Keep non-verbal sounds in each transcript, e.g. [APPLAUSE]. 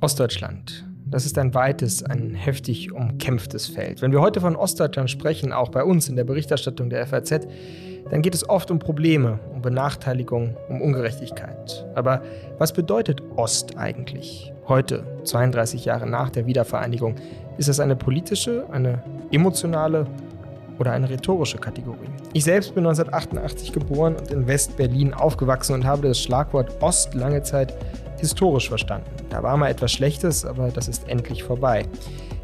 Ostdeutschland. Das ist ein weites, ein heftig umkämpftes Feld. Wenn wir heute von Ostdeutschland sprechen, auch bei uns in der Berichterstattung der FAZ, dann geht es oft um Probleme, um Benachteiligung, um Ungerechtigkeit. Aber was bedeutet Ost eigentlich? Heute, 32 Jahre nach der Wiedervereinigung, ist das eine politische, eine emotionale oder eine rhetorische Kategorie? Ich selbst bin 1988 geboren und in West-Berlin aufgewachsen und habe das Schlagwort Ost lange Zeit historisch verstanden. Da war mal etwas Schlechtes, aber das ist endlich vorbei.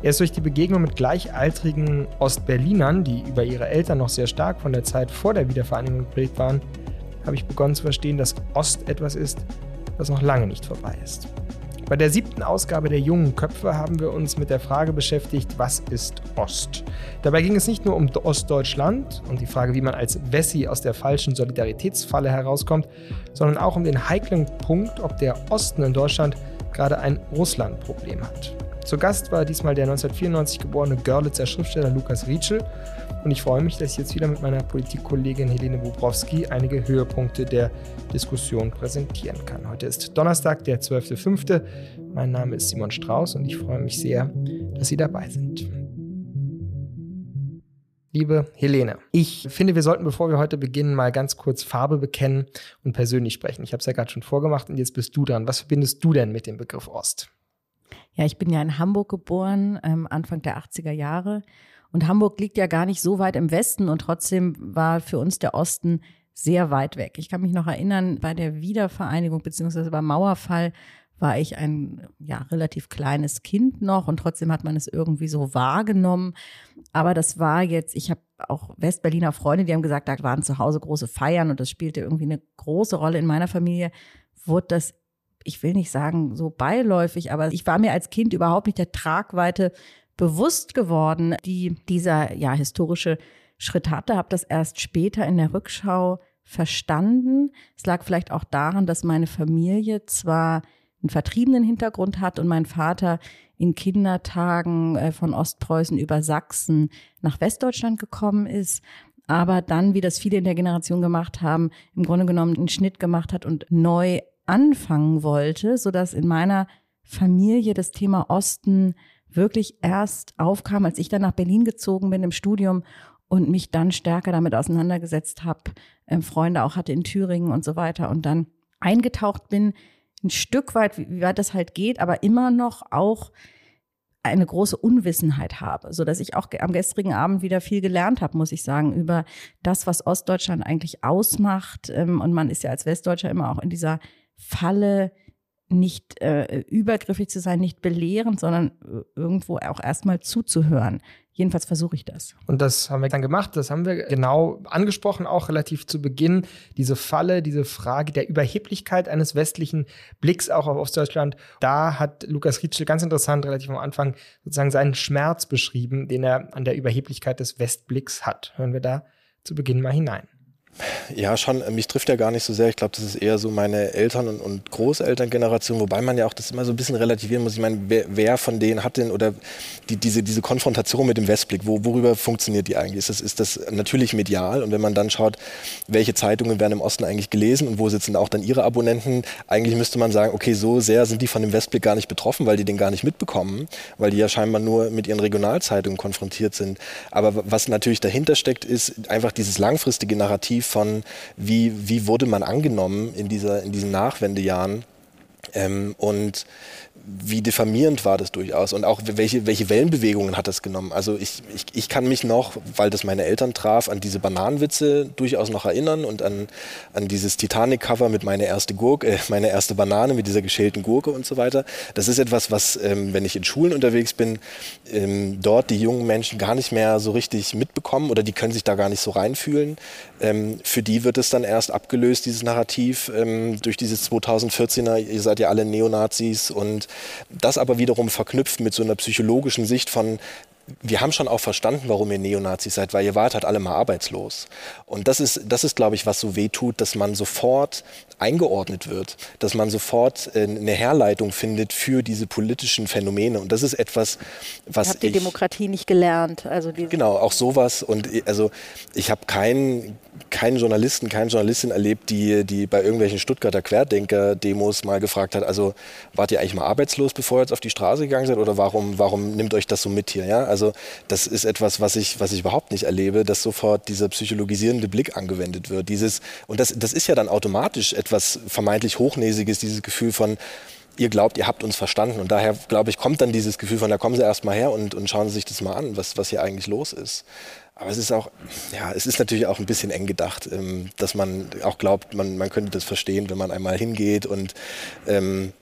Erst durch die Begegnung mit gleichaltrigen Ostberlinern, die über ihre Eltern noch sehr stark von der Zeit vor der Wiedervereinigung geprägt waren, habe ich begonnen zu verstehen, dass Ost etwas ist, das noch lange nicht vorbei ist. Bei der siebten Ausgabe der Jungen Köpfe haben wir uns mit der Frage beschäftigt, was ist Ost? Dabei ging es nicht nur um Ostdeutschland und die Frage, wie man als Wessi aus der falschen Solidaritätsfalle herauskommt, sondern auch um den heiklen Punkt, ob der Osten in Deutschland gerade ein Russland-Problem hat. Zu Gast war diesmal der 1994 geborene Görlitzer Schriftsteller Lukas Rietschel und ich freue mich, dass ich jetzt wieder mit meiner Politikkollegin Helene Bobrowski einige Höhepunkte der Diskussion präsentieren kann. Heute ist Donnerstag, der 12.05. Mein Name ist Simon Strauß und ich freue mich sehr, dass Sie dabei sind. Liebe Helene, ich finde, wir sollten, bevor wir heute beginnen, mal ganz kurz Farbe bekennen und persönlich sprechen. Ich habe es ja gerade schon vorgemacht und jetzt bist du dran. Was verbindest du denn mit dem Begriff Ost? Ja, ich bin ja in Hamburg geboren, ähm, Anfang der 80er Jahre. Und Hamburg liegt ja gar nicht so weit im Westen und trotzdem war für uns der Osten sehr weit weg. Ich kann mich noch erinnern, bei der Wiedervereinigung beziehungsweise beim Mauerfall war ich ein ja relativ kleines Kind noch und trotzdem hat man es irgendwie so wahrgenommen. Aber das war jetzt, ich habe auch Westberliner Freunde, die haben gesagt, da waren zu Hause große Feiern und das spielte irgendwie eine große Rolle in meiner Familie. Wurde das ich will nicht sagen so beiläufig, aber ich war mir als Kind überhaupt nicht der Tragweite bewusst geworden, die dieser ja historische Schritt hatte, habe das erst später in der Rückschau verstanden. Es lag vielleicht auch daran, dass meine Familie zwar einen vertriebenen Hintergrund hat und mein Vater in Kindertagen äh, von Ostpreußen über Sachsen nach Westdeutschland gekommen ist, aber dann, wie das viele in der Generation gemacht haben, im Grunde genommen einen Schnitt gemacht hat und neu anfangen wollte, so dass in meiner Familie das Thema Osten wirklich erst aufkam, als ich dann nach Berlin gezogen bin im Studium und mich dann stärker damit auseinandergesetzt habe, äh, Freunde auch hatte in Thüringen und so weiter und dann eingetaucht bin, ein Stück weit, wie, weit das halt geht, aber immer noch auch eine große Unwissenheit habe, so dass ich auch am gestrigen Abend wieder viel gelernt habe, muss ich sagen, über das, was Ostdeutschland eigentlich ausmacht. Ähm, und man ist ja als Westdeutscher immer auch in dieser Falle nicht äh, übergriffig zu sein, nicht belehrend, sondern äh, irgendwo auch erstmal zuzuhören. Jedenfalls versuche ich das. Und das haben wir dann gemacht, das haben wir genau angesprochen, auch relativ zu Beginn. Diese Falle, diese Frage der Überheblichkeit eines westlichen Blicks auch auf Ostdeutschland. Da hat Lukas Rietschel ganz interessant relativ am Anfang sozusagen seinen Schmerz beschrieben, den er an der Überheblichkeit des Westblicks hat. Hören wir da zu Beginn mal hinein. Ja, schon. Mich trifft ja gar nicht so sehr. Ich glaube, das ist eher so meine Eltern- und, und Großelterngeneration, wobei man ja auch das immer so ein bisschen relativieren muss. Ich meine, wer, wer von denen hat denn oder die, diese, diese Konfrontation mit dem Westblick, wo, worüber funktioniert die eigentlich? Ist das, ist das natürlich medial? Und wenn man dann schaut, welche Zeitungen werden im Osten eigentlich gelesen und wo sitzen auch dann ihre Abonnenten, eigentlich müsste man sagen, okay, so sehr sind die von dem Westblick gar nicht betroffen, weil die den gar nicht mitbekommen, weil die ja scheinbar nur mit ihren Regionalzeitungen konfrontiert sind. Aber was natürlich dahinter steckt, ist einfach dieses langfristige Narrativ von, wie, wie wurde man angenommen in, dieser, in diesen Nachwendejahren. Ähm, und wie diffamierend war das durchaus und auch welche, welche Wellenbewegungen hat das genommen. Also ich, ich, ich kann mich noch, weil das meine Eltern traf, an diese Bananenwitze durchaus noch erinnern und an, an dieses Titanic-Cover mit meine erste Gurke, äh, meine erste Banane mit dieser geschälten Gurke und so weiter. Das ist etwas, was, ähm, wenn ich in Schulen unterwegs bin, ähm, dort die jungen Menschen gar nicht mehr so richtig mitbekommen oder die können sich da gar nicht so reinfühlen. Ähm, für die wird es dann erst abgelöst, dieses Narrativ, ähm, durch dieses 2014er, ihr seid ja alle Neonazis und das aber wiederum verknüpft mit so einer psychologischen Sicht von wir haben schon auch verstanden, warum ihr Neonazis seid, weil ihr wart halt alle mal arbeitslos. Und das ist, das ist, glaube ich, was so weh tut, dass man sofort eingeordnet wird, dass man sofort äh, eine Herleitung findet für diese politischen Phänomene. Und das ist etwas, was. Habt ihr Demokratie nicht gelernt? Also genau, auch sowas. Und also ich habe keinen keinen Journalisten, keine Journalistin erlebt, die, die bei irgendwelchen Stuttgarter Querdenker-Demos mal gefragt hat, also wart ihr eigentlich mal arbeitslos, bevor ihr jetzt auf die Straße gegangen seid oder warum, warum nimmt euch das so mit hier? Ja? Also das ist etwas, was ich, was ich überhaupt nicht erlebe, dass sofort dieser psychologisierende Blick angewendet wird. Dieses, und das, das ist ja dann automatisch etwas vermeintlich Hochnäsiges, dieses Gefühl von, ihr glaubt, ihr habt uns verstanden. Und daher, glaube ich, kommt dann dieses Gefühl von, da kommen Sie erst mal her und, und schauen Sie sich das mal an, was, was hier eigentlich los ist. Aber es ist auch, ja, es ist natürlich auch ein bisschen eng gedacht, ähm, dass man auch glaubt, man, man könnte das verstehen, wenn man einmal hingeht und ähm,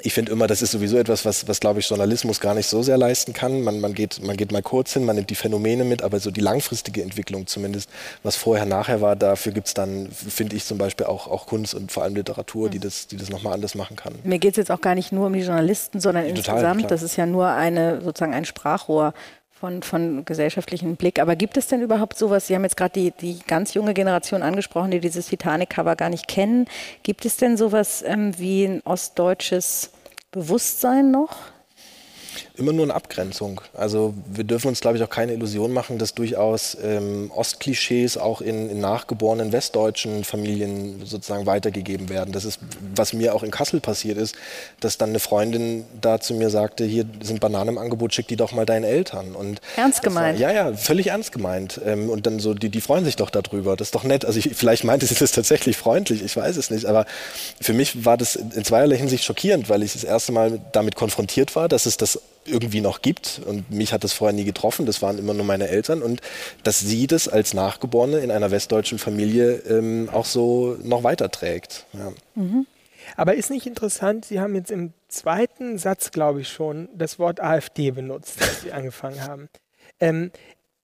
ich finde immer, das ist sowieso etwas, was, was glaube ich, Journalismus gar nicht so sehr leisten kann. Man, man, geht, man geht mal kurz hin, man nimmt die Phänomene mit, aber so die langfristige Entwicklung zumindest, was vorher, nachher war, dafür gibt es dann, finde ich zum Beispiel auch, auch Kunst und vor allem Literatur, die das, die das nochmal anders machen kann. Mir geht es jetzt auch gar nicht nur um die Journalisten, sondern Total, insgesamt, klar. das ist ja nur eine, sozusagen ein Sprachrohr von, von gesellschaftlichen Blick. Aber gibt es denn überhaupt sowas? Sie haben jetzt gerade die, die ganz junge Generation angesprochen, die dieses Titanic-Cover gar nicht kennen. Gibt es denn sowas ähm, wie ein ostdeutsches Bewusstsein noch? Immer nur eine Abgrenzung. Also wir dürfen uns, glaube ich, auch keine Illusion machen, dass durchaus ähm, Ostklischees auch in, in, nachgeborenen westdeutschen Familien sozusagen weitergegeben werden. Das ist, was mir auch in Kassel passiert ist, dass dann eine Freundin da zu mir sagte, hier sind Bananen im Angebot, schick die doch mal deinen Eltern. Und ernst gemeint? War, ja, ja, völlig ernst gemeint. Ähm, und dann so, die, die freuen sich doch darüber. Das ist doch nett. Also ich, vielleicht meinte sie das tatsächlich freundlich, ich weiß es nicht. Aber für mich war das in zweierlei Hinsicht schockierend, weil ich das erste Mal damit konfrontiert war, dass es das irgendwie noch gibt. Und mich hat das vorher nie getroffen, das waren immer nur meine Eltern. Und dass sie das als Nachgeborene in einer westdeutschen Familie ähm, auch so noch weiterträgt. Ja. Mhm. Aber ist nicht interessant, Sie haben jetzt im zweiten Satz, glaube ich, schon das Wort AfD benutzt, als Sie angefangen haben. Ähm,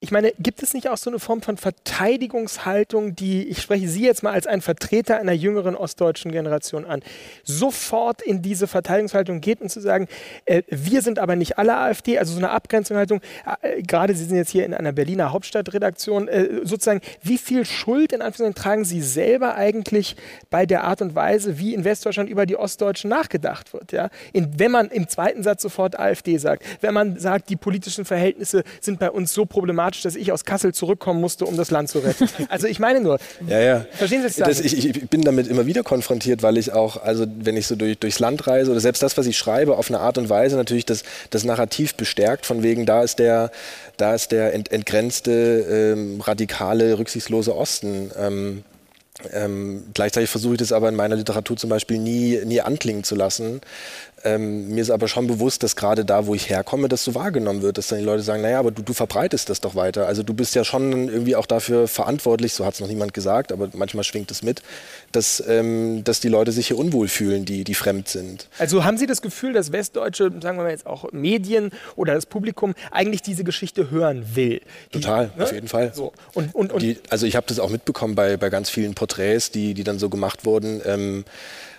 ich meine, gibt es nicht auch so eine Form von Verteidigungshaltung, die, ich spreche Sie jetzt mal als ein Vertreter einer jüngeren ostdeutschen Generation an, sofort in diese Verteidigungshaltung geht und zu sagen, äh, wir sind aber nicht alle AfD, also so eine Abgrenzungshaltung, äh, gerade Sie sind jetzt hier in einer Berliner Hauptstadtredaktion, äh, sozusagen, wie viel Schuld in Anführungszeichen tragen Sie selber eigentlich bei der Art und Weise, wie in Westdeutschland über die Ostdeutschen nachgedacht wird? Ja? In, wenn man im zweiten Satz sofort AfD sagt, wenn man sagt, die politischen Verhältnisse sind bei uns so problematisch, dramatisch, dass ich aus Kassel zurückkommen musste, um das Land zu retten. Also ich meine nur, ja, ja. verstehen Sie das? Ich, ich, bin damit immer wieder konfrontiert, weil ich auch, also wenn ich so durch, durchs Land reise oder selbst das, was ich schreibe, auf eine Art und Weise natürlich das, das Narrativ bestärkt, von wegen, da ist der, da ist der ent, entgrenzte, ähm, radikale, rücksichtslose Osten. Ähm, ähm, gleichzeitig versuche ich das aber in meiner Literatur zum Beispiel nie, nie anklingen zu lassen, ähm, mir ist aber schon bewusst, dass gerade da, wo ich herkomme, das so wahrgenommen wird, dass dann die Leute sagen, naja, aber du, du verbreitest das doch weiter. Also du bist ja schon irgendwie auch dafür verantwortlich, so hat es noch niemand gesagt, aber manchmal schwingt es mit, dass, ähm, dass die Leute sich hier unwohl fühlen, die, die fremd sind. Also haben Sie das Gefühl, dass westdeutsche, sagen wir mal jetzt auch Medien oder das Publikum eigentlich diese Geschichte hören will? Die, Total, ne? auf jeden Fall. So. Und, und, und die, also ich habe das auch mitbekommen bei, bei ganz vielen Porträts, die, die dann so gemacht wurden. Ähm,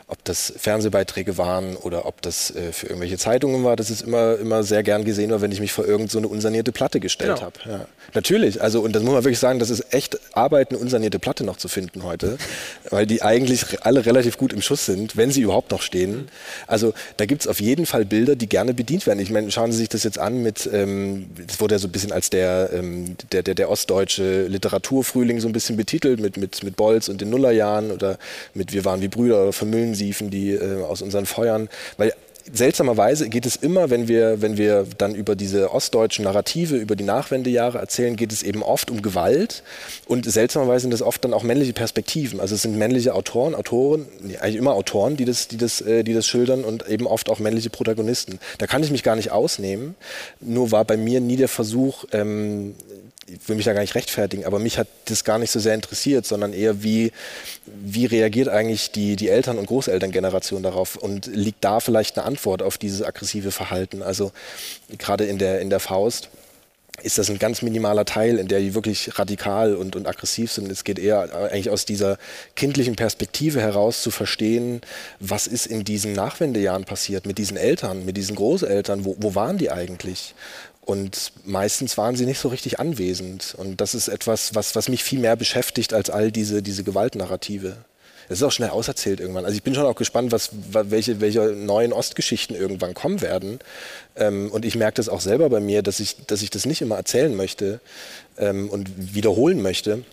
ob das Fernsehbeiträge waren oder ob das äh, für irgendwelche Zeitungen war, das ist immer, immer sehr gern gesehen, wenn ich mich vor irgendeine so unsanierte Platte gestellt genau. habe. Ja. Natürlich, also und das muss man wirklich sagen, das ist echt Arbeit, eine unsanierte Platte noch zu finden heute, [LAUGHS] weil die eigentlich alle relativ gut im Schuss sind, wenn sie überhaupt noch stehen. Also da gibt es auf jeden Fall Bilder, die gerne bedient werden. Ich meine, schauen Sie sich das jetzt an mit, ähm, das wurde ja so ein bisschen als der, ähm, der, der, der ostdeutsche Literaturfrühling so ein bisschen betitelt, mit, mit, mit Bolz und den Nullerjahren oder mit Wir waren wie Brüder oder Vermüllen siefen, die äh, aus unseren Feuern. Weil seltsamerweise geht es immer, wenn wir, wenn wir dann über diese ostdeutschen Narrative, über die Nachwendejahre erzählen, geht es eben oft um Gewalt und seltsamerweise sind das oft dann auch männliche Perspektiven. Also es sind männliche Autoren, Autoren, eigentlich immer Autoren, die das, die das, äh, die das schildern und eben oft auch männliche Protagonisten. Da kann ich mich gar nicht ausnehmen. Nur war bei mir nie der Versuch, ähm, ich will mich da gar nicht rechtfertigen, aber mich hat das gar nicht so sehr interessiert, sondern eher, wie, wie reagiert eigentlich die, die Eltern- und Großelterngeneration darauf und liegt da vielleicht eine Antwort auf dieses aggressive Verhalten? Also gerade in der, in der Faust ist das ein ganz minimaler Teil, in der die wirklich radikal und, und aggressiv sind. Es geht eher eigentlich aus dieser kindlichen Perspektive heraus zu verstehen, was ist in diesen Nachwendejahren passiert mit diesen Eltern, mit diesen Großeltern, wo, wo waren die eigentlich? Und meistens waren sie nicht so richtig anwesend. Und das ist etwas, was, was mich viel mehr beschäftigt als all diese, diese Gewaltnarrative. Es ist auch schnell auserzählt irgendwann. Also ich bin schon auch gespannt, was, welche, welche neuen Ostgeschichten irgendwann kommen werden. Ähm, und ich merke das auch selber bei mir, dass ich, dass ich das nicht immer erzählen möchte ähm, und wiederholen möchte.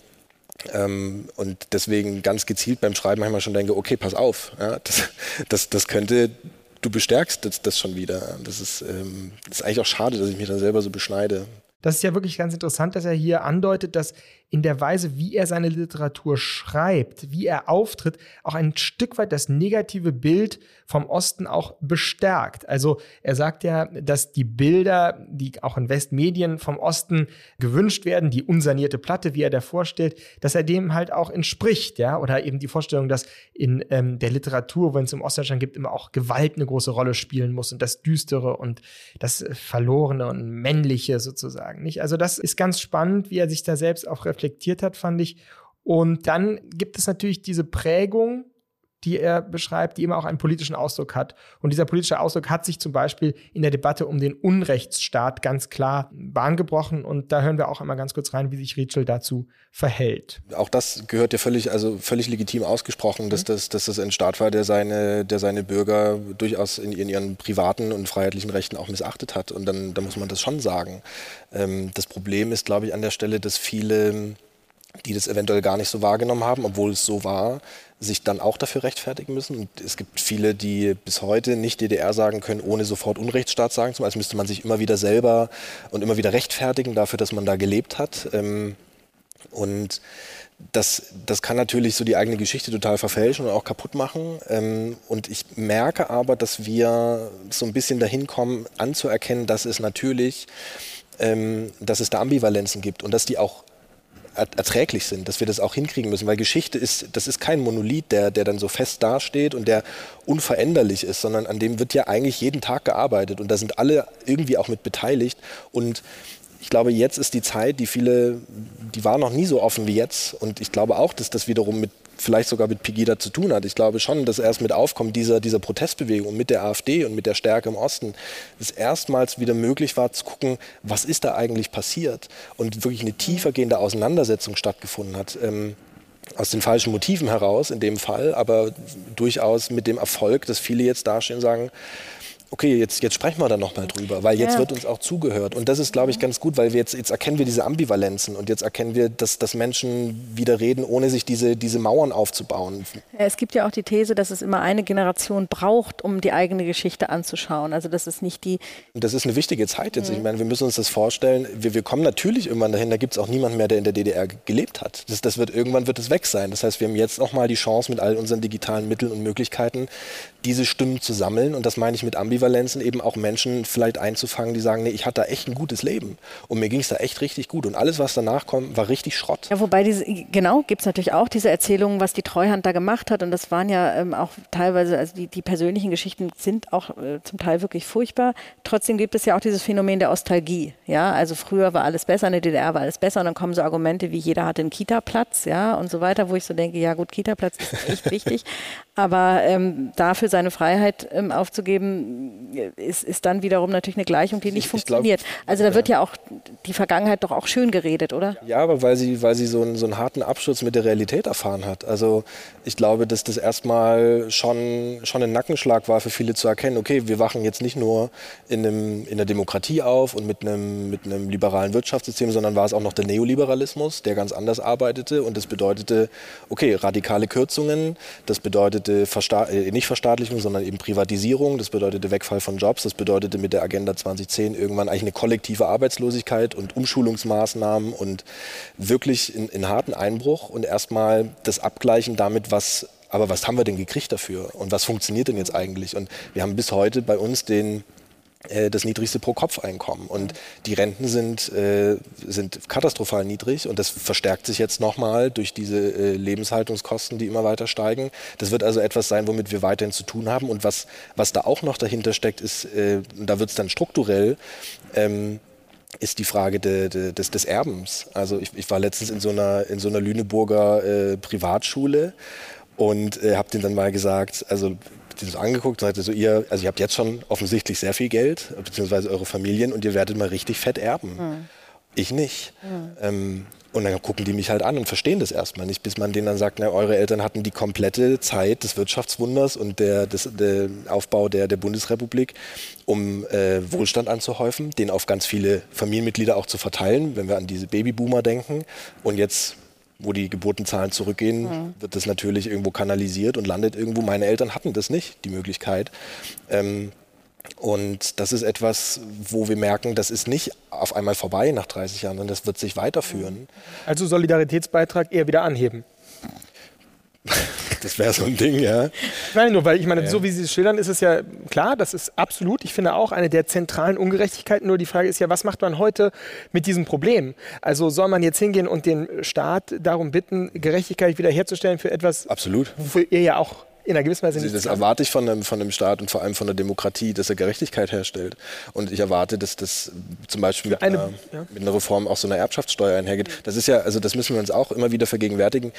Ähm, und deswegen ganz gezielt beim Schreiben manchmal schon denke, okay, pass auf, ja, das, das, das könnte, du bestärkst das, das schon wieder. Das ist, ähm, das ist eigentlich auch schade, dass ich mich dann selber so beschneide. Das ist ja wirklich ganz interessant, dass er hier andeutet, dass in der Weise, wie er seine Literatur schreibt, wie er auftritt, auch ein Stück weit das negative Bild vom Osten auch bestärkt. Also er sagt ja, dass die Bilder, die auch in Westmedien vom Osten gewünscht werden, die unsanierte Platte, wie er da vorstellt, dass er dem halt auch entspricht, ja, oder eben die Vorstellung, dass in ähm, der Literatur, wenn es um Ostdeutschland gibt, immer auch Gewalt eine große Rolle spielen muss und das Düstere und das Verlorene und Männliche sozusagen, nicht? Also das ist ganz spannend, wie er sich da selbst auch reflektiert hat, fand ich. Und dann gibt es natürlich diese Prägung, die er beschreibt, die immer auch einen politischen Ausdruck hat. Und dieser politische Ausdruck hat sich zum Beispiel in der Debatte um den Unrechtsstaat ganz klar Bahn gebrochen. Und da hören wir auch einmal ganz kurz rein, wie sich Ritschel dazu verhält. Auch das gehört ja völlig, also völlig legitim ausgesprochen, dass, mhm. das, dass das ein Staat war, der seine, der seine Bürger durchaus in, in ihren privaten und freiheitlichen Rechten auch missachtet hat. Und dann, dann muss man das schon sagen. Ähm, das Problem ist, glaube ich, an der Stelle, dass viele die das eventuell gar nicht so wahrgenommen haben, obwohl es so war, sich dann auch dafür rechtfertigen müssen. Und es gibt viele, die bis heute nicht DDR sagen können, ohne sofort Unrechtsstaat sagen zu müssen. Als müsste man sich immer wieder selber und immer wieder rechtfertigen dafür, dass man da gelebt hat. Ähm, und das, das kann natürlich so die eigene Geschichte total verfälschen und auch kaputt machen. Ähm, und ich merke aber, dass wir so ein bisschen dahin kommen, anzuerkennen, dass es natürlich, ähm, dass es da Ambivalenzen gibt und dass die auch erträglich sind, dass wir das auch hinkriegen müssen, weil Geschichte ist, das ist kein Monolith, der, der dann so fest dasteht und der unveränderlich ist, sondern an dem wird ja eigentlich jeden Tag gearbeitet. Und da sind alle irgendwie auch mit beteiligt. Und ich glaube, jetzt ist die Zeit, die viele, die war noch nie so offen wie jetzt. Und ich glaube auch, dass das wiederum mit vielleicht sogar mit Pegida zu tun hat. Ich glaube schon, dass erst mit Aufkommen dieser, dieser Protestbewegung mit der AfD und mit der Stärke im Osten es erstmals wieder möglich war zu gucken, was ist da eigentlich passiert und wirklich eine tiefergehende Auseinandersetzung stattgefunden hat. Ähm, aus den falschen Motiven heraus in dem Fall, aber durchaus mit dem Erfolg, dass viele jetzt dastehen und sagen, okay, jetzt, jetzt sprechen wir da nochmal drüber, weil jetzt ja. wird uns auch zugehört. Und das ist, glaube ich, ganz gut, weil jetzt, jetzt erkennen wir diese Ambivalenzen und jetzt erkennen wir, dass, dass Menschen wieder reden, ohne sich diese, diese Mauern aufzubauen. Es gibt ja auch die These, dass es immer eine Generation braucht, um die eigene Geschichte anzuschauen. Also das ist nicht die... Und das ist eine wichtige Zeit jetzt. Mhm. Ich meine, wir müssen uns das vorstellen. Wir, wir kommen natürlich irgendwann dahin, da gibt es auch niemanden mehr, der in der DDR gelebt hat. Das, das wird, irgendwann wird es weg sein. Das heißt, wir haben jetzt nochmal die Chance mit all unseren digitalen Mitteln und Möglichkeiten, diese Stimmen zu sammeln. Und das meine ich mit Ambivalenzen, eben auch Menschen vielleicht einzufangen, die sagen, nee, ich hatte da echt ein gutes Leben und mir ging es da echt richtig gut. Und alles, was danach kommt, war richtig Schrott. Ja, wobei, diese, genau, gibt es natürlich auch diese Erzählungen, was die Treuhand da gemacht hat. Und das waren ja ähm, auch teilweise, also die, die persönlichen Geschichten sind auch äh, zum Teil wirklich furchtbar. Trotzdem gibt es ja auch dieses Phänomen der Ostalgie. Ja, also früher war alles besser, in der DDR war alles besser. Und dann kommen so Argumente wie jeder hatte einen Kita-Platz, ja, und so weiter, wo ich so denke, ja gut, Kita-Platz ist echt [LAUGHS] wichtig. Aber ähm, dafür seine Freiheit ähm, aufzugeben, ist, ist dann wiederum natürlich eine Gleichung, die nicht ich, funktioniert. Ich glaub, also da wird ja auch die Vergangenheit doch auch schön geredet, oder? Ja, aber weil sie, weil sie so, einen, so einen harten Abschutz mit der Realität erfahren hat. Also ich glaube, dass das erstmal schon, schon ein Nackenschlag war für viele zu erkennen, okay, wir wachen jetzt nicht nur in, einem, in der Demokratie auf und mit einem, mit einem liberalen Wirtschaftssystem, sondern war es auch noch der Neoliberalismus, der ganz anders arbeitete. Und das bedeutete, okay, radikale Kürzungen, das bedeutet bedeutete Versta äh, nicht Verstaatlichung, sondern eben Privatisierung. Das bedeutete Wegfall von Jobs. Das bedeutete mit der Agenda 2010 irgendwann eigentlich eine kollektive Arbeitslosigkeit und Umschulungsmaßnahmen und wirklich in, in harten Einbruch und erstmal das Abgleichen damit, was aber was haben wir denn gekriegt dafür und was funktioniert denn jetzt eigentlich? Und wir haben bis heute bei uns den äh, das niedrigste Pro-Kopf-Einkommen. Und die Renten sind, äh, sind katastrophal niedrig und das verstärkt sich jetzt nochmal durch diese äh, Lebenshaltungskosten, die immer weiter steigen. Das wird also etwas sein, womit wir weiterhin zu tun haben. Und was, was da auch noch dahinter steckt, ist, äh, da wird es dann strukturell, ähm, ist die Frage de, de, des, des, Erbens. Also ich, ich, war letztens in so einer, in so einer Lüneburger äh, Privatschule und äh, habe denen dann mal gesagt, also die so angeguckt und sagte so, ihr, also ihr habt jetzt schon offensichtlich sehr viel Geld, beziehungsweise eure Familien und ihr werdet mal richtig fett erben. Mhm. Ich nicht. Mhm. Ähm, und dann gucken die mich halt an und verstehen das erstmal nicht, bis man denen dann sagt, na, eure Eltern hatten die komplette Zeit des Wirtschaftswunders und der, des, der Aufbau der, der Bundesrepublik, um äh, Wohlstand anzuhäufen, den auf ganz viele Familienmitglieder auch zu verteilen, wenn wir an diese Babyboomer denken. Und jetzt wo die Geburtenzahlen zurückgehen, mhm. wird das natürlich irgendwo kanalisiert und landet irgendwo. Meine Eltern hatten das nicht, die Möglichkeit. Ähm, und das ist etwas, wo wir merken, das ist nicht auf einmal vorbei nach 30 Jahren, sondern das wird sich weiterführen. Also Solidaritätsbeitrag eher wieder anheben. [LAUGHS] Das wäre so ein Ding, ja. Nein, nur weil ich meine, ja. so wie Sie es schildern, ist es ja klar, das ist absolut, ich finde auch eine der zentralen Ungerechtigkeiten. Nur die Frage ist ja, was macht man heute mit diesem Problem? Also soll man jetzt hingehen und den Staat darum bitten, Gerechtigkeit wiederherzustellen für etwas, absolut. wofür ihr ja auch in einer gewissen Weise nicht. Das erwarte ich von einem, von einem Staat und vor allem von der Demokratie, dass er Gerechtigkeit herstellt. Und ich erwarte, dass das zum Beispiel mit, eine, einer, ja. mit einer Reform auch so eine Erbschaftssteuer einhergeht. Das ist ja, also das müssen wir uns auch immer wieder vergegenwärtigen.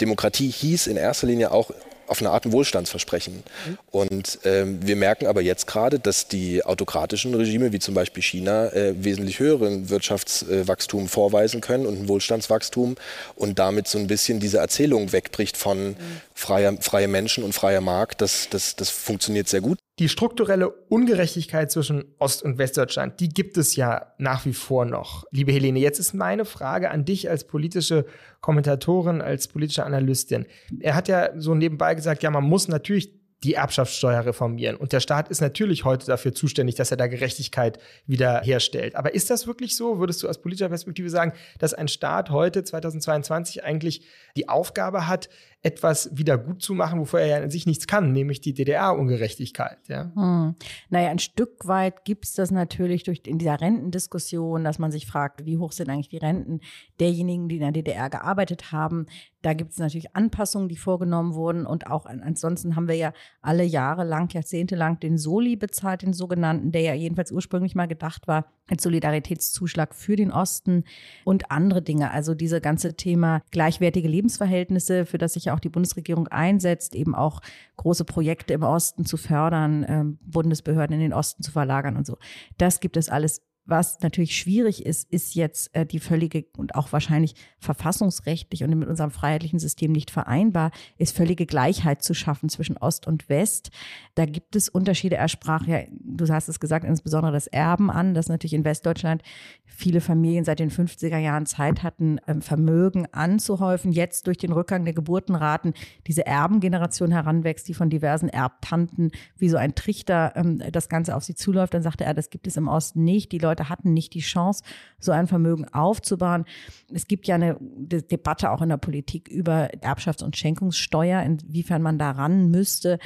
Demokratie hieß in erster Linie auch auf eine Art ein Wohlstandsversprechen. Mhm. Und ähm, wir merken aber jetzt gerade, dass die autokratischen Regime, wie zum Beispiel China, äh, wesentlich höheren Wirtschaftswachstum vorweisen können und ein Wohlstandswachstum und damit so ein bisschen diese Erzählung wegbricht von mhm. Freier, freie Menschen und freier Markt. Das, das, das funktioniert sehr gut die strukturelle Ungerechtigkeit zwischen Ost- und Westdeutschland, die gibt es ja nach wie vor noch. Liebe Helene, jetzt ist meine Frage an dich als politische Kommentatorin, als politische Analystin. Er hat ja so nebenbei gesagt, ja, man muss natürlich die Erbschaftssteuer reformieren. Und der Staat ist natürlich heute dafür zuständig, dass er da Gerechtigkeit wiederherstellt. Aber ist das wirklich so? Würdest du aus politischer Perspektive sagen, dass ein Staat heute 2022 eigentlich die Aufgabe hat, etwas wieder gut zu machen, wofür er ja an sich nichts kann, nämlich die DDR-Ungerechtigkeit. Ja? Hm. Naja, ein Stück weit gibt es das natürlich durch in dieser Rentendiskussion, dass man sich fragt, wie hoch sind eigentlich die Renten derjenigen, die in der DDR gearbeitet haben. Da gibt es natürlich Anpassungen, die vorgenommen wurden. Und auch ansonsten haben wir ja alle Jahre lang, Jahrzehnte lang den Soli bezahlt, den sogenannten, der ja jedenfalls ursprünglich mal gedacht war als Solidaritätszuschlag für den Osten und andere Dinge. Also diese ganze Thema gleichwertige Lebensverhältnisse, für das sich ja auch die Bundesregierung einsetzt, eben auch große Projekte im Osten zu fördern, ähm, Bundesbehörden in den Osten zu verlagern und so. Das gibt es alles was natürlich schwierig ist, ist jetzt äh, die völlige und auch wahrscheinlich verfassungsrechtlich und mit unserem freiheitlichen System nicht vereinbar, ist völlige Gleichheit zu schaffen zwischen Ost und West. Da gibt es Unterschiede. Er sprach ja, du hast es gesagt, insbesondere das Erben an, dass natürlich in Westdeutschland viele Familien seit den 50er Jahren Zeit hatten, ähm, Vermögen anzuhäufen. Jetzt durch den Rückgang der Geburtenraten diese Erbengeneration heranwächst, die von diversen Erbtanten wie so ein Trichter ähm, das Ganze auf sie zuläuft. Dann sagte er, das gibt es im Osten nicht. Die Leute Leute hatten nicht die Chance, so ein Vermögen aufzubauen. Es gibt ja eine De Debatte auch in der Politik über Erbschafts- und Schenkungssteuer, inwiefern man daran müsste,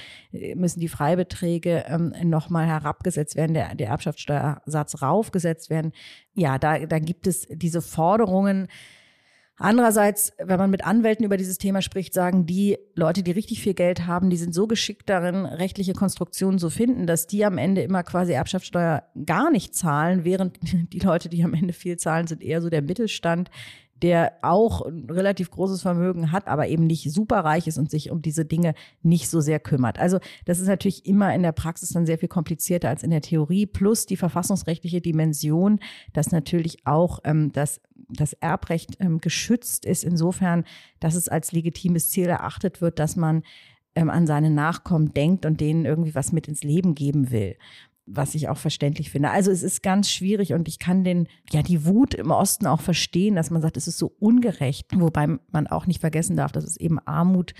müssen die Freibeträge ähm, nochmal herabgesetzt werden, der, der Erbschaftssteuersatz raufgesetzt werden. Ja, da, da gibt es diese Forderungen, Andererseits, wenn man mit Anwälten über dieses Thema spricht, sagen die Leute, die richtig viel Geld haben, die sind so geschickt darin, rechtliche Konstruktionen zu finden, dass die am Ende immer quasi Erbschaftssteuer gar nicht zahlen, während [LAUGHS] die Leute, die am Ende viel zahlen, sind eher so der Mittelstand, der auch ein relativ großes Vermögen hat, aber eben nicht superreich ist und sich um diese Dinge nicht so sehr kümmert. Also das ist natürlich immer in der Praxis dann sehr viel komplizierter als in der Theorie, plus die verfassungsrechtliche Dimension, dass natürlich auch ähm, das das Erbrecht ähm, geschützt ist, insofern, dass es als legitimes Ziel erachtet wird, dass man ähm, an seine Nachkommen denkt und denen irgendwie was mit ins Leben geben will was ich auch verständlich finde. Also es ist ganz schwierig und ich kann den, ja, die Wut im Osten auch verstehen, dass man sagt, es ist so ungerecht, wobei man auch nicht vergessen darf, dass es eben Armut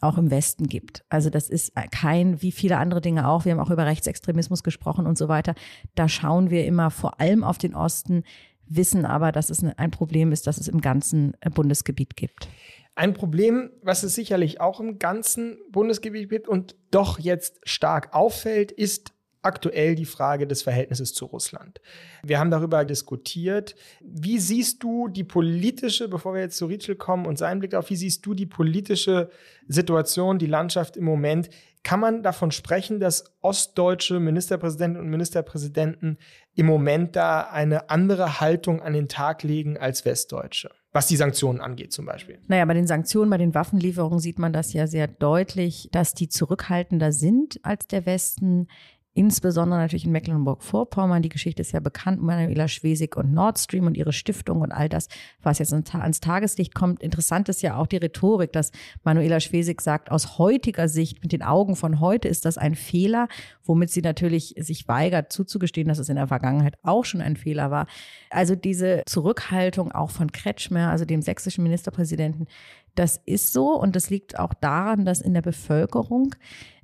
auch im Westen gibt. Also das ist kein, wie viele andere Dinge auch, wir haben auch über Rechtsextremismus gesprochen und so weiter. Da schauen wir immer vor allem auf den Osten, wissen aber, dass es ein Problem ist, dass es im ganzen Bundesgebiet gibt. Ein Problem, was es sicherlich auch im ganzen Bundesgebiet gibt und doch jetzt stark auffällt, ist aktuell die Frage des Verhältnisses zu Russland. Wir haben darüber diskutiert. Wie siehst du die politische, bevor wir jetzt zu Ritschel kommen und seinen Blick auf, wie siehst du die politische Situation, die Landschaft im Moment? Kann man davon sprechen, dass ostdeutsche Ministerpräsidenten und Ministerpräsidenten im Moment da eine andere Haltung an den Tag legen als westdeutsche? Was die Sanktionen angeht zum Beispiel. Naja, bei den Sanktionen, bei den Waffenlieferungen sieht man das ja sehr deutlich, dass die zurückhaltender sind als der Westen. Insbesondere natürlich in Mecklenburg-Vorpommern. Die Geschichte ist ja bekannt, Manuela Schwesig und Nord Stream und ihre Stiftung und all das, was jetzt ans Tageslicht kommt. Interessant ist ja auch die Rhetorik, dass Manuela Schwesig sagt, aus heutiger Sicht, mit den Augen von heute ist das ein Fehler, womit sie natürlich sich weigert zuzugestehen, dass es in der Vergangenheit auch schon ein Fehler war. Also diese Zurückhaltung auch von Kretschmer, also dem sächsischen Ministerpräsidenten, das ist so und das liegt auch daran, dass in der Bevölkerung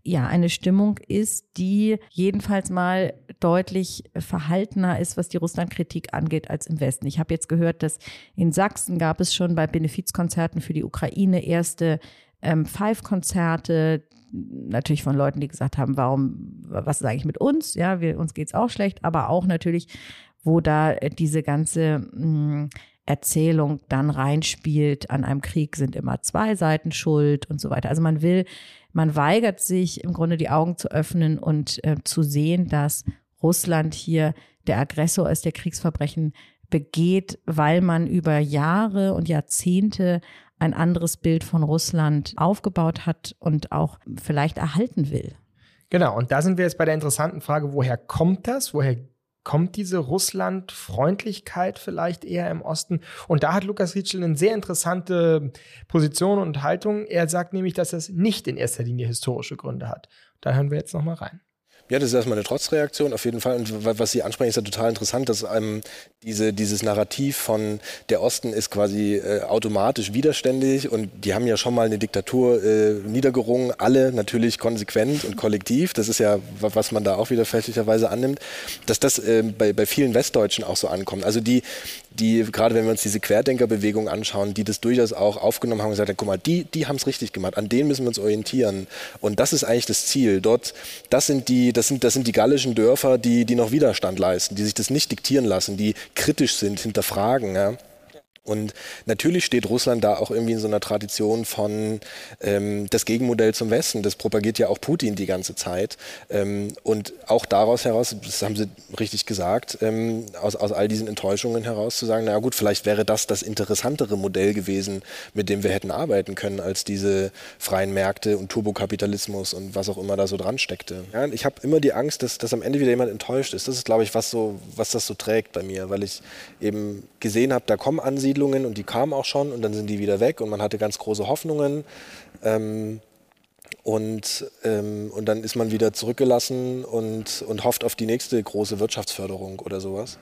ja eine Stimmung ist, die jedenfalls mal deutlich verhaltener ist, was die Russlandkritik angeht, als im Westen. Ich habe jetzt gehört, dass in Sachsen gab es schon bei Benefizkonzerten für die Ukraine erste ähm, Five-Konzerte, natürlich von Leuten, die gesagt haben, warum, was ist eigentlich mit uns? Ja, wir, uns geht's auch schlecht, aber auch natürlich, wo da diese ganze mh, hm, Erzählung dann reinspielt, an einem Krieg sind immer zwei Seiten schuld und so weiter. Also man will, man weigert sich im Grunde die Augen zu öffnen und äh, zu sehen, dass Russland hier der Aggressor ist, der Kriegsverbrechen begeht, weil man über Jahre und Jahrzehnte ein anderes Bild von Russland aufgebaut hat und auch vielleicht erhalten will. Genau, und da sind wir jetzt bei der interessanten Frage, woher kommt das? Woher kommt diese Russland-Freundlichkeit vielleicht eher im Osten? Und da hat Lukas Ritschel eine sehr interessante Position und Haltung. Er sagt nämlich, dass das nicht in erster Linie historische Gründe hat. Da hören wir jetzt nochmal rein. Ja, das ist erstmal eine Trotzreaktion auf jeden Fall. Und was Sie ansprechen, ist ja total interessant, dass ähm, diese, dieses Narrativ von der Osten ist quasi äh, automatisch widerständig und die haben ja schon mal eine Diktatur äh, niedergerungen, alle natürlich konsequent und kollektiv. Das ist ja, was man da auch wieder fälschlicherweise annimmt, dass das äh, bei, bei vielen Westdeutschen auch so ankommt. Also die, die, gerade wenn wir uns diese Querdenkerbewegung anschauen, die das durchaus auch aufgenommen haben und gesagt haben, guck mal, die, die haben es richtig gemacht, an denen müssen wir uns orientieren. Und das ist eigentlich das Ziel. Dort, das sind die, das sind, das sind die gallischen Dörfer, die, die noch Widerstand leisten, die sich das nicht diktieren lassen, die kritisch sind, hinterfragen. Ja. Und natürlich steht Russland da auch irgendwie in so einer Tradition von ähm, das Gegenmodell zum Westen. Das propagiert ja auch Putin die ganze Zeit. Ähm, und auch daraus heraus, das haben Sie richtig gesagt, ähm, aus, aus all diesen Enttäuschungen heraus zu sagen, na gut, vielleicht wäre das das interessantere Modell gewesen, mit dem wir hätten arbeiten können, als diese freien Märkte und Turbokapitalismus und was auch immer da so dran steckte. Ja, ich habe immer die Angst, dass, dass am Ende wieder jemand enttäuscht ist. Das ist, glaube ich, was, so, was das so trägt bei mir, weil ich eben gesehen habe, da kommen Ansiedlungen, Siedlungen und die kamen auch schon und dann sind die wieder weg und man hatte ganz große Hoffnungen. Ähm, und, ähm, und dann ist man wieder zurückgelassen und, und hofft auf die nächste große Wirtschaftsförderung oder sowas.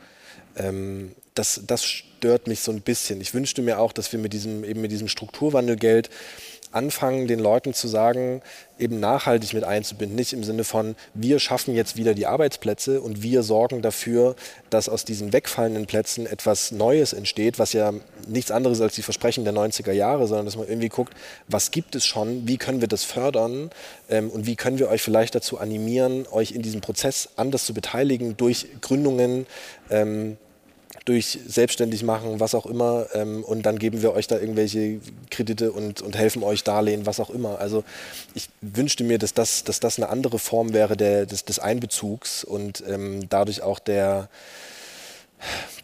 Ähm, das, das stört mich so ein bisschen. Ich wünschte mir auch, dass wir mit diesem, eben mit diesem Strukturwandelgeld anfangen, den Leuten zu sagen, eben nachhaltig mit einzubinden. Nicht im Sinne von, wir schaffen jetzt wieder die Arbeitsplätze und wir sorgen dafür, dass aus diesen wegfallenden Plätzen etwas Neues entsteht, was ja nichts anderes als die Versprechen der 90er Jahre, sondern dass man irgendwie guckt, was gibt es schon, wie können wir das fördern ähm, und wie können wir euch vielleicht dazu animieren, euch in diesem Prozess anders zu beteiligen durch Gründungen. Ähm, durch selbstständig machen, was auch immer. Ähm, und dann geben wir euch da irgendwelche Kredite und, und helfen euch Darlehen, was auch immer. Also ich wünschte mir, dass das, dass das eine andere Form wäre der, des, des Einbezugs und ähm, dadurch auch der,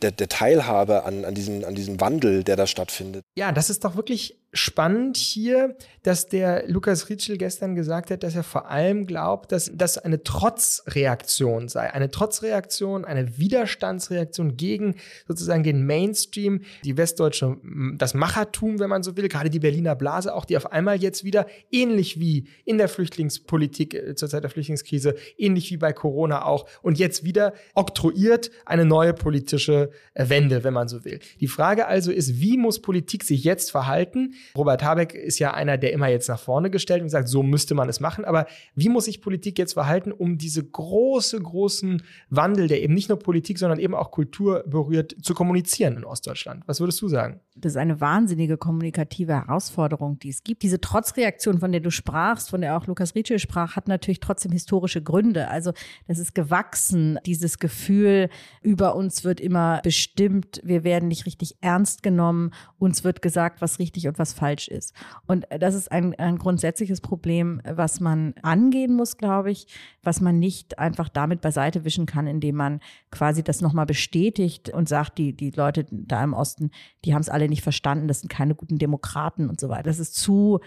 der, der Teilhabe an, an, diesem, an diesem Wandel, der da stattfindet. Ja, das ist doch wirklich spannend hier, dass der Lukas Ritschel gestern gesagt hat, dass er vor allem glaubt, dass das eine Trotzreaktion sei. Eine Trotzreaktion, eine Widerstandsreaktion gegen sozusagen den Mainstream, die westdeutsche, das Machertum, wenn man so will, gerade die Berliner Blase auch, die auf einmal jetzt wieder ähnlich wie in der Flüchtlingspolitik äh, zur Zeit der Flüchtlingskrise, ähnlich wie bei Corona auch und jetzt wieder oktroyiert eine neue politische äh, Wende, wenn man so will. Die Frage also ist, wie muss Politik sich jetzt verhalten? Robert Habeck ist ja einer, der immer jetzt nach vorne gestellt und sagt, so müsste man es machen. Aber wie muss sich Politik jetzt verhalten, um diese große, großen Wandel, der eben nicht nur Politik, sondern eben auch Kultur berührt, zu kommunizieren in Ostdeutschland? Was würdest du sagen? Das ist eine wahnsinnige kommunikative Herausforderung, die es gibt. Diese Trotzreaktion, von der du sprachst, von der auch Lukas Rietschel sprach, hat natürlich trotzdem historische Gründe. Also das ist gewachsen, dieses Gefühl, über uns wird immer bestimmt, wir werden nicht richtig ernst genommen, uns wird gesagt, was richtig und was falsch ist. Und das ist ein, ein grundsätzliches Problem, was man angehen muss, glaube ich, was man nicht einfach damit beiseite wischen kann, indem man quasi das nochmal bestätigt und sagt, die, die Leute da im Osten, die haben es alle nicht verstanden, das sind keine guten Demokraten und so weiter. Das ist zu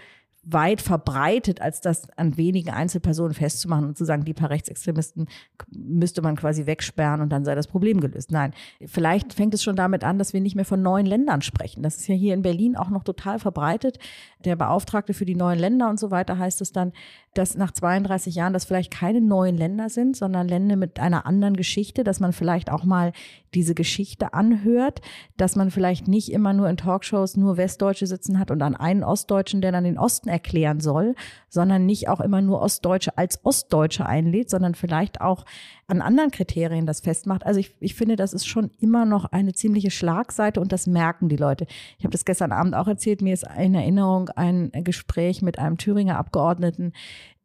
weit verbreitet, als das an wenigen Einzelpersonen festzumachen und zu sagen, die paar Rechtsextremisten müsste man quasi wegsperren und dann sei das Problem gelöst. Nein, vielleicht fängt es schon damit an, dass wir nicht mehr von neuen Ländern sprechen. Das ist ja hier in Berlin auch noch total verbreitet. Der Beauftragte für die neuen Länder und so weiter heißt es dann, dass nach 32 Jahren das vielleicht keine neuen Länder sind, sondern Länder mit einer anderen Geschichte, dass man vielleicht auch mal diese Geschichte anhört, dass man vielleicht nicht immer nur in Talkshows nur Westdeutsche sitzen hat und dann einen Ostdeutschen, der dann den Osten erklären soll, sondern nicht auch immer nur Ostdeutsche als Ostdeutsche einlädt, sondern vielleicht auch an anderen Kriterien das festmacht. Also ich, ich finde, das ist schon immer noch eine ziemliche Schlagseite und das merken die Leute. Ich habe das gestern Abend auch erzählt, mir ist in Erinnerung ein Gespräch mit einem Thüringer Abgeordneten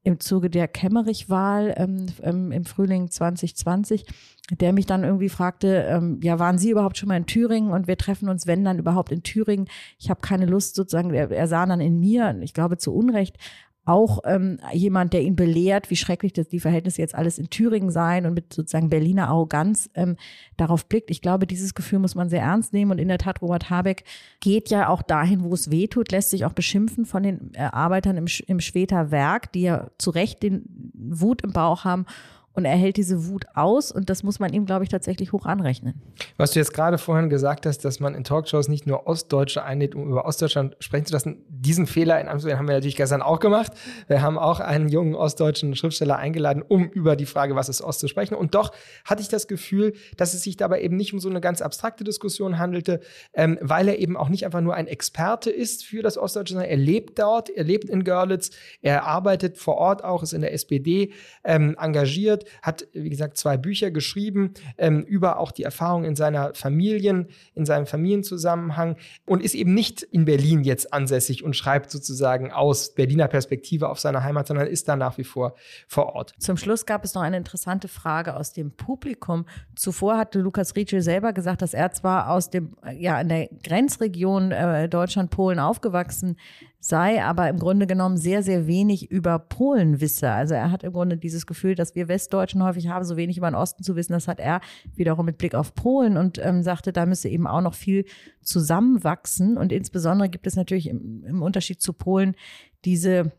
im Zuge der Kemmerich-Wahl ähm, ähm, im Frühling 2020, der mich dann irgendwie fragte, ähm, ja, waren Sie überhaupt schon mal in Thüringen und wir treffen uns, wenn dann überhaupt in Thüringen. Ich habe keine Lust sozusagen, er, er sah dann in mir, ich glaube zu Unrecht, auch ähm, jemand, der ihn belehrt, wie schrecklich das die Verhältnisse jetzt alles in Thüringen seien und mit sozusagen Berliner Arroganz ähm, darauf blickt. Ich glaube, dieses Gefühl muss man sehr ernst nehmen und in der Tat, Robert Habeck geht ja auch dahin, wo es weh tut, lässt sich auch beschimpfen von den äh, Arbeitern im, im Schweter Werk, die ja zu Recht den Wut im Bauch haben und er hält diese Wut aus und das muss man ihm, glaube ich, tatsächlich hoch anrechnen. Was du jetzt gerade vorhin gesagt hast, dass man in Talkshows nicht nur Ostdeutsche einlädt, um über Ostdeutschland sprechen zu lassen, diesen Fehler in Amsterdam haben wir natürlich gestern auch gemacht. Wir haben auch einen jungen ostdeutschen Schriftsteller eingeladen, um über die Frage, was ist Ost zu sprechen. Und doch hatte ich das Gefühl, dass es sich dabei eben nicht um so eine ganz abstrakte Diskussion handelte, ähm, weil er eben auch nicht einfach nur ein Experte ist für das Ostdeutsche, sondern er lebt dort, er lebt in Görlitz, er arbeitet vor Ort auch, ist in der SPD ähm, engagiert hat, wie gesagt, zwei Bücher geschrieben ähm, über auch die Erfahrungen in seiner Familien, in seinem Familienzusammenhang und ist eben nicht in Berlin jetzt ansässig und schreibt sozusagen aus Berliner Perspektive auf seine Heimat, sondern ist da nach wie vor vor Ort. Zum Schluss gab es noch eine interessante Frage aus dem Publikum. Zuvor hatte Lukas Rietschel selber gesagt, dass er zwar aus dem, ja, in der Grenzregion äh, Deutschland-Polen aufgewachsen sei, aber im Grunde genommen sehr, sehr wenig über Polen wisse. Also er hat im Grunde dieses Gefühl, dass wir Westdeutschen häufig haben, so wenig über den Osten zu wissen. Das hat er wiederum mit Blick auf Polen und ähm, sagte, da müsse eben auch noch viel zusammenwachsen. Und insbesondere gibt es natürlich im, im Unterschied zu Polen diese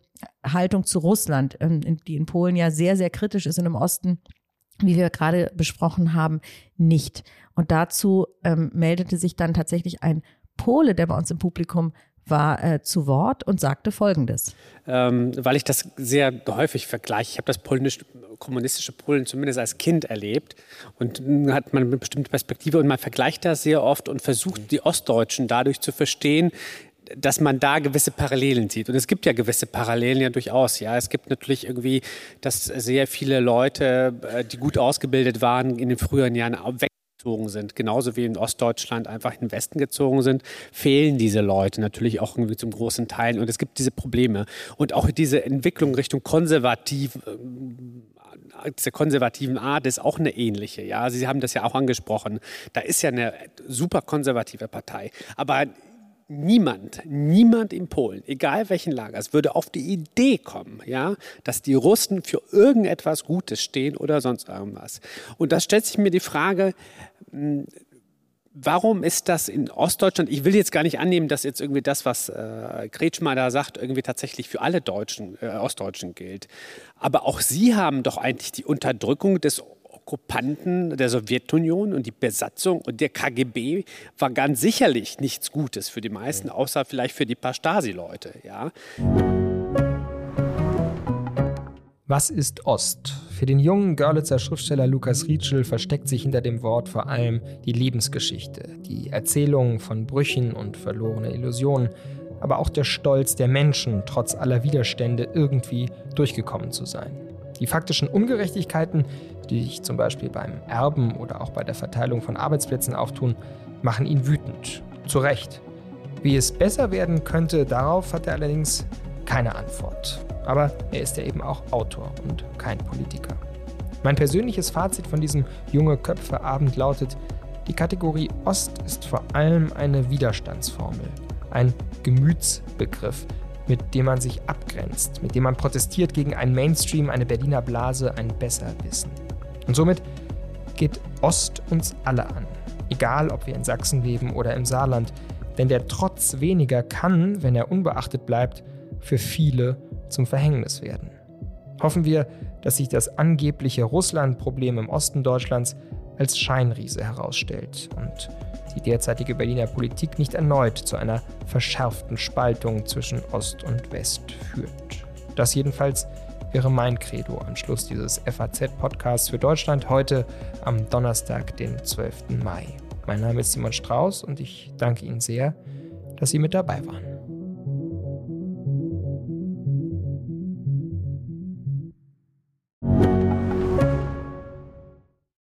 Haltung zu Russland, ähm, die in Polen ja sehr, sehr kritisch ist und im Osten wie wir gerade besprochen haben, nicht. Und dazu ähm, meldete sich dann tatsächlich ein Pole, der bei uns im Publikum war äh, zu Wort und sagte Folgendes. Ähm, weil ich das sehr häufig vergleiche. Ich habe das polnisch, kommunistische Polen zumindest als Kind erlebt und hat man eine bestimmte Perspektive und man vergleicht das sehr oft und versucht, die Ostdeutschen dadurch zu verstehen, dass man da gewisse Parallelen sieht. Und es gibt ja gewisse Parallelen ja durchaus. Ja, es gibt natürlich irgendwie, dass sehr viele Leute, äh, die gut ausgebildet waren, in den früheren Jahren weg gezogen sind, genauso wie in Ostdeutschland einfach in den Westen gezogen sind, fehlen diese Leute natürlich auch irgendwie zum großen Teil. Und es gibt diese Probleme. Und auch diese Entwicklung Richtung konservativ, äh, dieser konservativen Art ist auch eine ähnliche. Ja, Sie haben das ja auch angesprochen. Da ist ja eine super konservative Partei. Aber niemand, niemand in Polen, egal welchen Lagers, würde auf die Idee kommen, ja, dass die Russen für irgendetwas Gutes stehen oder sonst irgendwas. Und da stellt sich mir die Frage, hm, Warum ist das in Ostdeutschland? Ich will jetzt gar nicht annehmen, dass jetzt irgendwie das, was äh, Kretschmer da sagt, irgendwie tatsächlich für alle Deutschen, äh, Ostdeutschen gilt. Aber auch Sie haben doch eigentlich die Unterdrückung des Okkupanten der Sowjetunion und die Besatzung und der KGB war ganz sicherlich nichts Gutes für die meisten, außer vielleicht für die paar Stasi-Leute. Ja. Was ist Ost? Für den jungen Görlitzer Schriftsteller Lukas Rietschel versteckt sich hinter dem Wort vor allem die Lebensgeschichte, die Erzählung von Brüchen und verlorene Illusionen, aber auch der Stolz der Menschen, trotz aller Widerstände irgendwie durchgekommen zu sein. Die faktischen Ungerechtigkeiten, die sich zum Beispiel beim Erben oder auch bei der Verteilung von Arbeitsplätzen auftun, machen ihn wütend. Zu Recht. Wie es besser werden könnte, darauf hat er allerdings keine Antwort. Aber er ist ja eben auch Autor und kein Politiker. Mein persönliches Fazit von diesem Junge Köpfe-Abend lautet, die Kategorie Ost ist vor allem eine Widerstandsformel, ein Gemütsbegriff, mit dem man sich abgrenzt, mit dem man protestiert gegen einen Mainstream, eine Berliner Blase, ein Besserwissen. Und somit geht Ost uns alle an, egal ob wir in Sachsen leben oder im Saarland, denn der Trotz weniger kann, wenn er unbeachtet bleibt, für viele zum Verhängnis werden. Hoffen wir, dass sich das angebliche Russland-Problem im Osten Deutschlands als Scheinriese herausstellt und die derzeitige Berliner Politik nicht erneut zu einer verschärften Spaltung zwischen Ost und West führt. Das jedenfalls wäre mein Credo am Schluss dieses FAZ-Podcasts für Deutschland heute am Donnerstag, den 12. Mai. Mein Name ist Simon Strauß und ich danke Ihnen sehr, dass Sie mit dabei waren.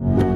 you.